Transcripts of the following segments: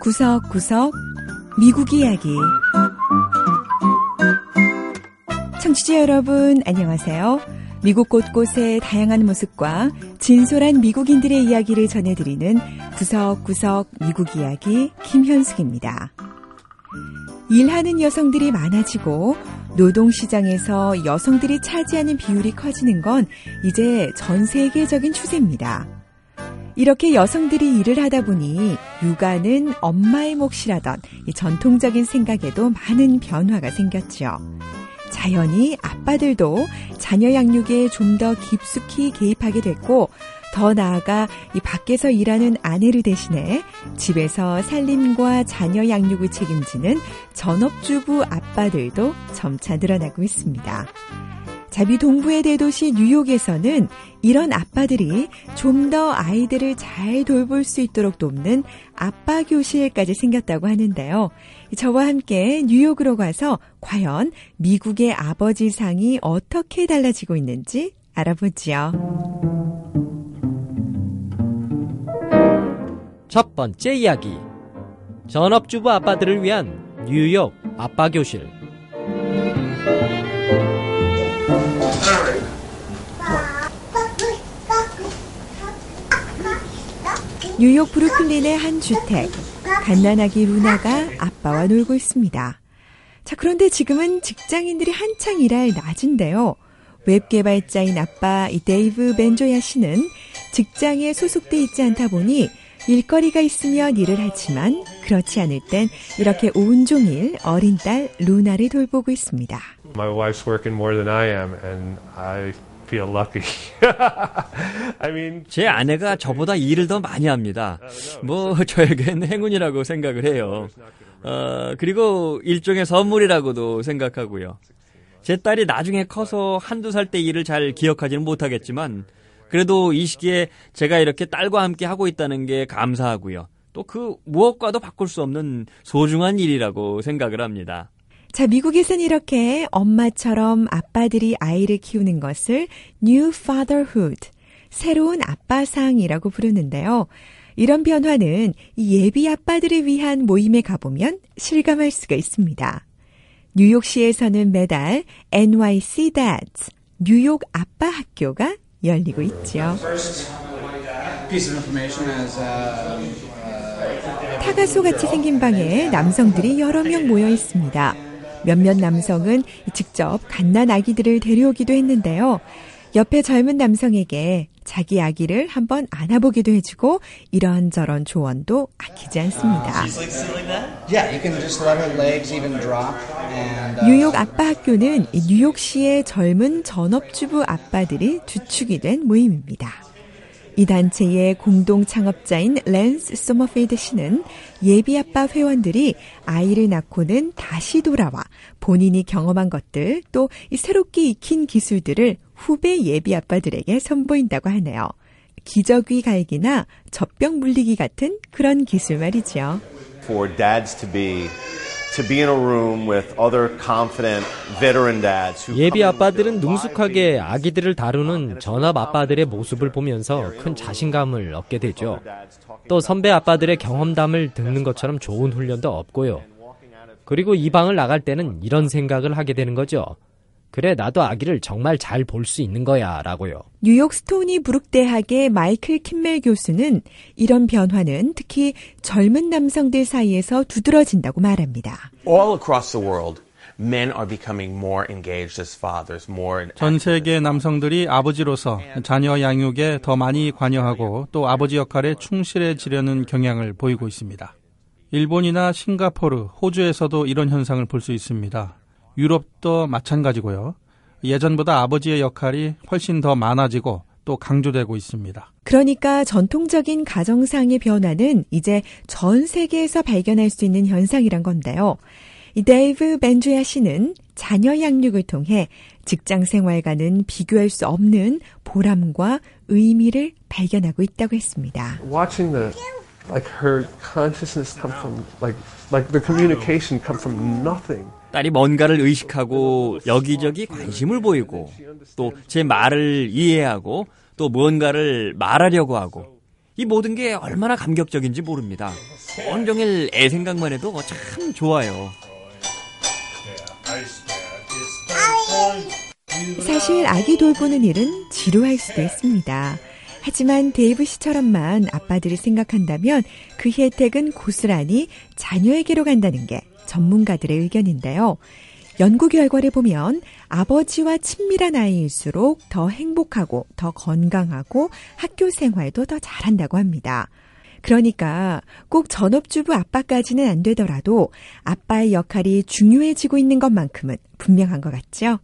구석구석 미국 이야기 청취자 여러분 안녕하세요. 미국 곳곳의 다양한 모습과 진솔한 미국인들의 이야기를 전해드리는 구석구석 미국 이야기 김현숙입니다. 일하는 여성들이 많아지고 노동시장에서 여성들이 차지하는 비율이 커지는 건 이제 전 세계적인 추세입니다. 이렇게 여성들이 일을 하다 보니 육아는 엄마의 몫이라던 전통적인 생각에도 많은 변화가 생겼죠. 자연히 아빠들도 자녀 양육에 좀 더 깊숙이 개입하게 됐고 더 나아가 이 밖에서 일하는 아내를 대신해 집에서 살림과 자녀 양육을 책임지는 전업주부 아빠들도 점차 늘어나고 있습니다. 자비 동부의 대도시 뉴욕에서는 이런 아빠들이 좀 더 아이들을 잘 돌볼 수 있도록 돕는 아빠 교실까지 생겼다고 하는데요. 저와 함께 뉴욕으로 가서 과연 미국의 아버지 상이 어떻게 달라지고 있는지 알아보지요. 첫 번째 이야기. 전업주부 아빠들을 위한 뉴욕 아빠 교실. 뉴욕 브루클린의 한 주택. 갓난아기 루나가 아빠와 놀고 있습니다. 자, 그런데 지금은 직장인들이 한창 일할 낮인데요. 웹 개발자인 아빠 이 데이브 벤조야 씨는 직장에 소속돼 있지 않다 보니 일거리가 있으면 일을 하지만 그렇지 않을 땐 이렇게 온종일 어린 딸 루나를 돌보고 있습니다. My wife's working more than I am and I feel lucky. I mean, 제 아내가 저보다 일을 더 많이 합니다. 뭐 저에겐 행운이라고 생각을 해요. 어, 그리고 일종의 선물이라고도 생각하고요. 제 딸이 나중에 커서 한두 살 때 일을 잘 기억하지는 못하겠지만 그래도 이 시기에 제가 이렇게 딸과 함께 하고 있다는 게 감사하고요. 또 그 무엇과도 바꿀 수 없는 소중한 일이라고 생각을 합니다. 자, 미국에선 이렇게 엄마처럼 아빠들이 아이를 키우는 것을 New Fatherhood, 새로운 아빠상이라고 부르는데요. 이런 변화는 예비 아빠들을 위한 모임에 가보면 실감할 수가 있습니다. 뉴욕시에서는 매달 NYC Dads, 뉴욕 아빠 학교가 열리고 있죠. 타가소 같이 생긴 방에 남성들이 여러 명 모여 있습니다. 몇몇 남성은 직접 갓난 아기들을 데려오기도 했는데요. 옆에 젊은 남성에게 자기 아기를 한번 안아보기도 해주고 이런저런 조언도 아끼지 않습니다. 뉴욕 아빠 학교는 뉴욕시의 젊은 전업주부 아빠들이 주축이 된 모임입니다. 이 단체의 공동 창업자인 랜스 소머필드 씨는 예비 아빠 회원들이 아이를 낳고는 다시 돌아와 본인이 경험한 것들 또 새롭게 익힌 기술들을 후배 예비 아빠들에게 선보인다고 하네요. 기저귀 갈기나 젖병 물리기 같은 그런 기술 말이죠. For dads to be to be in a room with other confident veteran dads who 예비 아빠들은 능숙하게 아기들을 다루는 전업 아빠들의 모습을 보면서 큰 자신감을 얻게 되죠. 또 선배 아빠들의 경험담을 듣는 것처럼 좋은 훈련도 없고요. 그리고 이 방을 나갈 때는 이런 생각을 하게 되는 거죠. 그래, 나도 아기를 정말 잘 볼 수 있는 거야, 라고요. 뉴욕 스토니 브룩 대학의 마이클 킴멜 교수는 이런 변화는 특히 젊은 남성들 사이에서 두드러진다고 말합니다. All across the world, men are becoming more engaged as fathers, more 전 세계 남성들이 아버지로서 자녀 양육에 더 많이 관여하고 또 아버지 역할에 충실해지려는 경향을 보이고 있습니다. 일본이나 싱가포르, 호주에서도 이런 현상을 볼 수 있습니다. 유럽도 마찬가지고요. 예전보다 아버지의 역할이 훨씬 더 많아지고 또 강조되고 있습니다. 그러니까 전통적인 가정상의 변화는 이제 전 세계에서 발견할 수 있는 현상이란 건데요. 이 데이브 벤주야 씨는 자녀 양육을 통해 직장 생활과는 비교할 수 없는 보람과 의미를 발견하고 있다고 했습니다. watching the like her consciousness come from like like the communication come from nothing. 딸이 뭔가를 의식하고 여기저기 관심을 보이고 또 제 말을 이해하고 또 무언가를 말하려고 하고 이 모든 게 얼마나 감격적인지 모릅니다. 온종일 애 생각만 해도 참 좋아요. 사실 아기 돌보는 일은 지루할 수도 있습니다. 하지만 데이브 씨처럼만 아빠들을 생각한다면 그 혜택은 고스란히 자녀에게로 간다는 게 전문가들의 의견인데요. 연구 결과를 보면 아버지와 친밀한 아이일수록 더 행복하고 더 건강하고 학교 생활도 더 잘한다고 합니다. 그러니까 꼭 전업주부 아빠까지는 안 되더라도 아빠의 역할이 중요해지고 있는 것만큼은 분명한 것 같죠?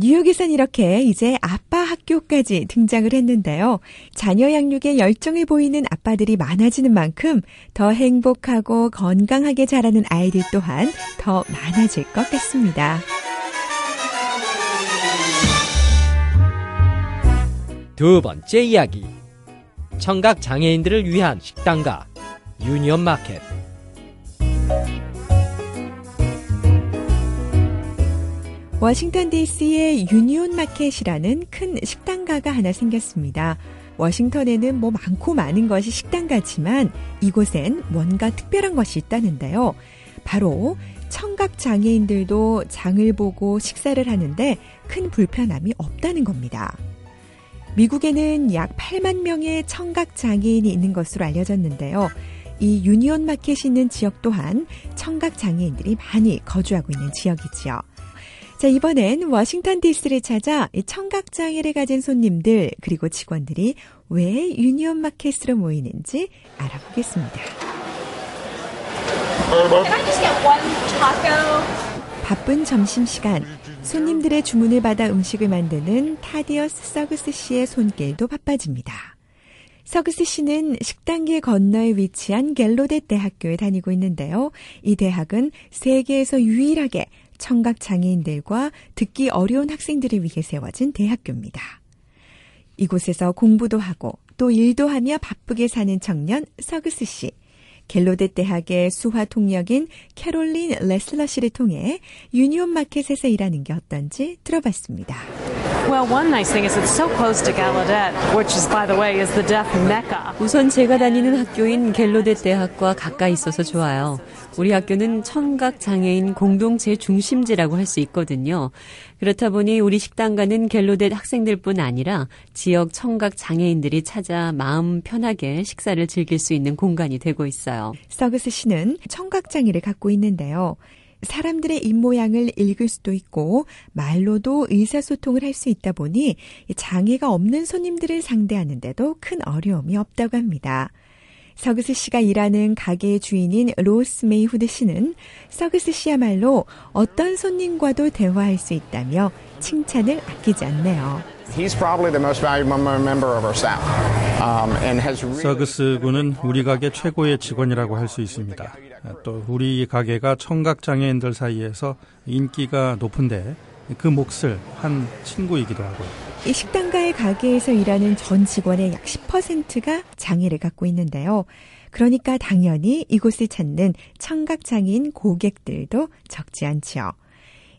뉴욕에선 이렇게 이제 아빠 학교까지 등장을 했는데요. 자녀 양육에 열정을 보이는 아빠들이 많아지는 만큼 더 행복하고 건강하게 자라는 아이들 또한 더 많아질 것 같습니다. 두 번째 이야기. 청각 장애인들을 위한 식당가 유니언 마켓. 워싱턴 DC에 유니온 마켓이라는 큰 식당가가 하나 생겼습니다. 워싱턴에는 뭐 많고 많은 것이 식당가지만 이곳엔 뭔가 특별한 것이 있다는데요. 바로 청각 장애인들도 장을 보고 식사를 하는데 큰 불편함이 없다는 겁니다. 미국에는 약 8만 명의 청각 장애인이 있는 것으로 알려졌는데요. 이 유니온 마켓이 있는 지역 또한 청각 장애인들이 많이 거주하고 있는 지역이지요. 자, 이번엔 워싱턴 DC를 찾아 청각 장애를 가진 손님들 그리고 직원들이 왜 유니온 마켓으로 모이는지 알아보겠습니다. 바쁜 점심시간 손님들의 주문을 받아 음식을 만드는 타디어스 서그스 씨의 손길도 바빠집니다. 서그스 씨는 식당길 건너에 위치한 갤로뎃 대학교에 다니고 있는데요. 이 대학은 세계에서 유일하게 청각 장애인들과 듣기 어려운 학생들을 위해 세워진 대학교입니다. 이곳에서 공부도 하고 또 일도 하며 바쁘게 사는 청년 서그스 씨. 갤로데 대학의 수화 통역인 캐롤린 레슬러 씨를 통해 유니온 마켓에서 일하는 게 어떤지 들어봤습니다. Well, one nice thing is it's so close to Gallaudet, which is, by the way, is the deaf mecca. 우선 제가 다니는 학교인 갤로데 대학과 가까이 있어서 좋아요. 우리 학교는 청각 장애인 공동체 중심지라고 할 수 있거든요. 그렇다 보니 우리 식당가는 갤로데 학생들뿐 아니라 지역 청각 장애인들이 찾아 마음 편하게 식사를 즐길 수 있는 공간이 되고 있어요. 서그스 씨는 청각 장애를 갖고 있는데요. 사람들의 입모양을 읽을 수도 있고 말로도 의사소통을 할 수 있다 보니 장애가 없는 손님들을 상대하는데도 큰 어려움이 없다고 합니다. 서그스 씨가 일하는 가게의 주인인 로스 메이 후드 씨는 서그스 씨야말로 어떤 손님과도 대화할 수 있다며 칭찬을 아끼지 않네요. He's probably the most valuable member of our staff. Um, and has really 서그스 군은 우리 가게 최고의 직원이라고 할 수 있습니다. 또 우리 가게가 청각 장애인들 사이에서 인기가 높은데 큰 몫을 한 친구이기도 하고요. 이 식당가의 가게에서 일하는 전 직원의 약 10%가 장애를 갖고 있는데요. 그러니까 당연히 이곳을 찾는 청각 장애인 고객들도 적지 않지요.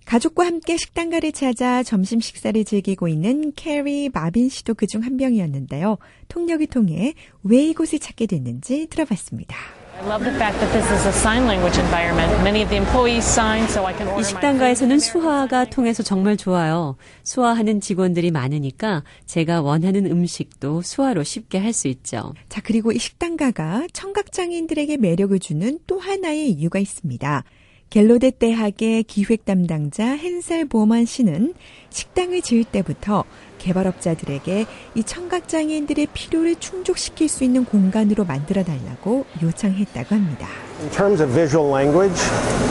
가족과 함께 식당가를 찾아 점심 식사를 즐기고 있는 캐리 마빈 씨도 그중 한 명이었는데요. 통역을 통해 왜 이곳을 찾게 됐는지 들어봤습니다. I love the fact that this is a sign language environment. Many of the employees sign so I can order 이 식당가에서는 수화가 통해서 정말 좋아요. 수화하는 직원들이 많으니까 제가 원하는 음식도 수화로 쉽게 할 수 있죠. 자, 그리고 이 식당가가 청각장애인들에게 매력을 주는 또 하나의 이유가 있습니다. 갤로데 대학의 기획 담당자 헨셀 보만 씨는 식당을 지을 때부터 개발업자들에게 이 청각장애인들의 필요를 충족시킬 수 있는 공간으로 만들어 달라고 요청했다고 합니다. In terms of visual language,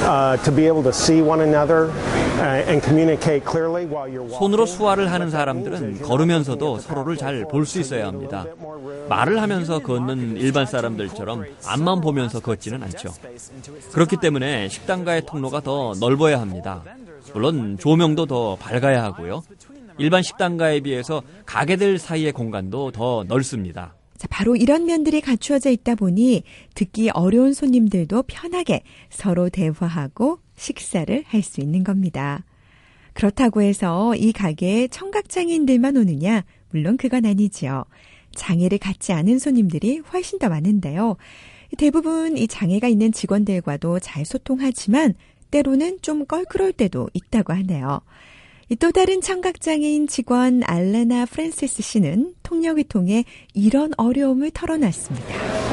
uh, to be able to see one another uh, and communicate clearly while you're walking. 손으로 수화를 하는 사람들은 걸으면서도 서로를 잘 볼 수 있어야 합니다. 말을 하면서 걷는 일반 사람들처럼 앞만 보면서 걷지는 않죠. 그렇기 때문에 식당가의 통로가 더 넓어야 합니다. 물론 조명도 더 밝아야 하고요. 일반 식당가에 비해서 가게들 사이의 공간도 더 넓습니다. 자, 바로 이런 면들이 갖추어져 있다 보니 듣기 어려운 손님들도 편하게 서로 대화하고 식사를 할 수 있는 겁니다. 그렇다고 해서 이 가게에 청각장애인들만 오느냐? 물론 그건 아니지요. 장애를 갖지 않은 손님들이 훨씬 더 많은데요. 대부분 이 장애가 있는 직원들과도 잘 소통하지만 때로는 좀 껄끄러울 때도 있다고 하네요. 또 다른 청각장애인 직원 알레나 프랜시스 씨는 통역을 통해 이런 어려움을 털어놨습니다.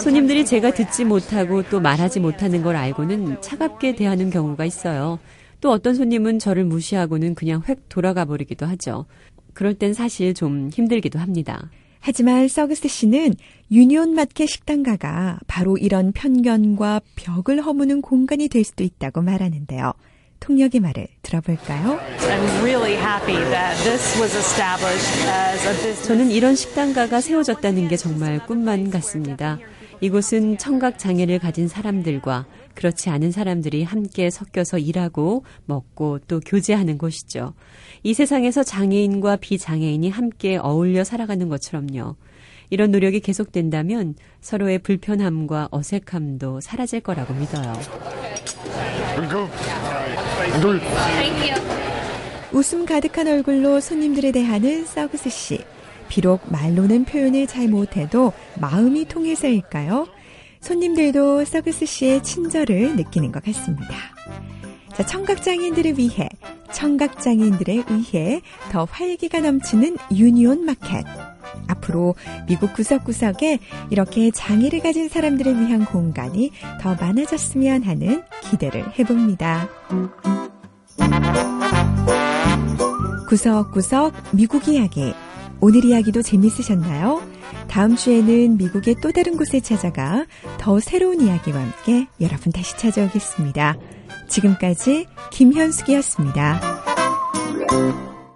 손님들이 제가 듣지 못하고 또 말하지 못하는 걸 알고는 차갑게 대하는 경우가 있어요. 또 어떤 손님은 저를 무시하고는 그냥 획 돌아가 버리기도 하죠. 그럴 땐 사실 좀 힘들기도 합니다. 하지만 서그스 씨는 유니온 마켓 식당가가 바로 이런 편견과 벽을 허무는 공간이 될 수도 있다고 말하는데요. 통역의 말을 들어볼까요? 저는 이런 식당가가 세워졌다는 게 정말 꿈만 같습니다. 이곳은 청각 장애를 가진 사람들과 그렇지 않은 사람들이 함께 섞여서 일하고 먹고 또 교제하는 곳이죠. 이 세상에서 장애인과 비장애인이 함께 어울려 살아가는 것처럼요. 이런 노력이 계속된다면 서로의 불편함과 어색함도 사라질 거라고 믿어요. 웃음 가득한 얼굴로 손님들에 대하는 서그스 씨. 비록 말로는 표현을 잘 못해도 마음이 통해서일까요? 손님들도 서그스 씨의 친절을 느끼는 것 같습니다. 자, 청각장애인들을 위해, 청각장애인들에 의해 더 활기가 넘치는 유니온 마켓. 앞으로 미국 구석구석에 이렇게 장애를 가진 사람들을 위한 공간이 더 많아졌으면 하는 기대를 해봅니다. 구석구석 미국 이야기. 오늘 이야기도 재밌으셨나요? 다음 주에는 미국의 또 다른 곳에 찾아가 더 새로운 이야기와 함께 여러분 다시 찾아오겠습니다. 지금까지 김현숙이었습니다.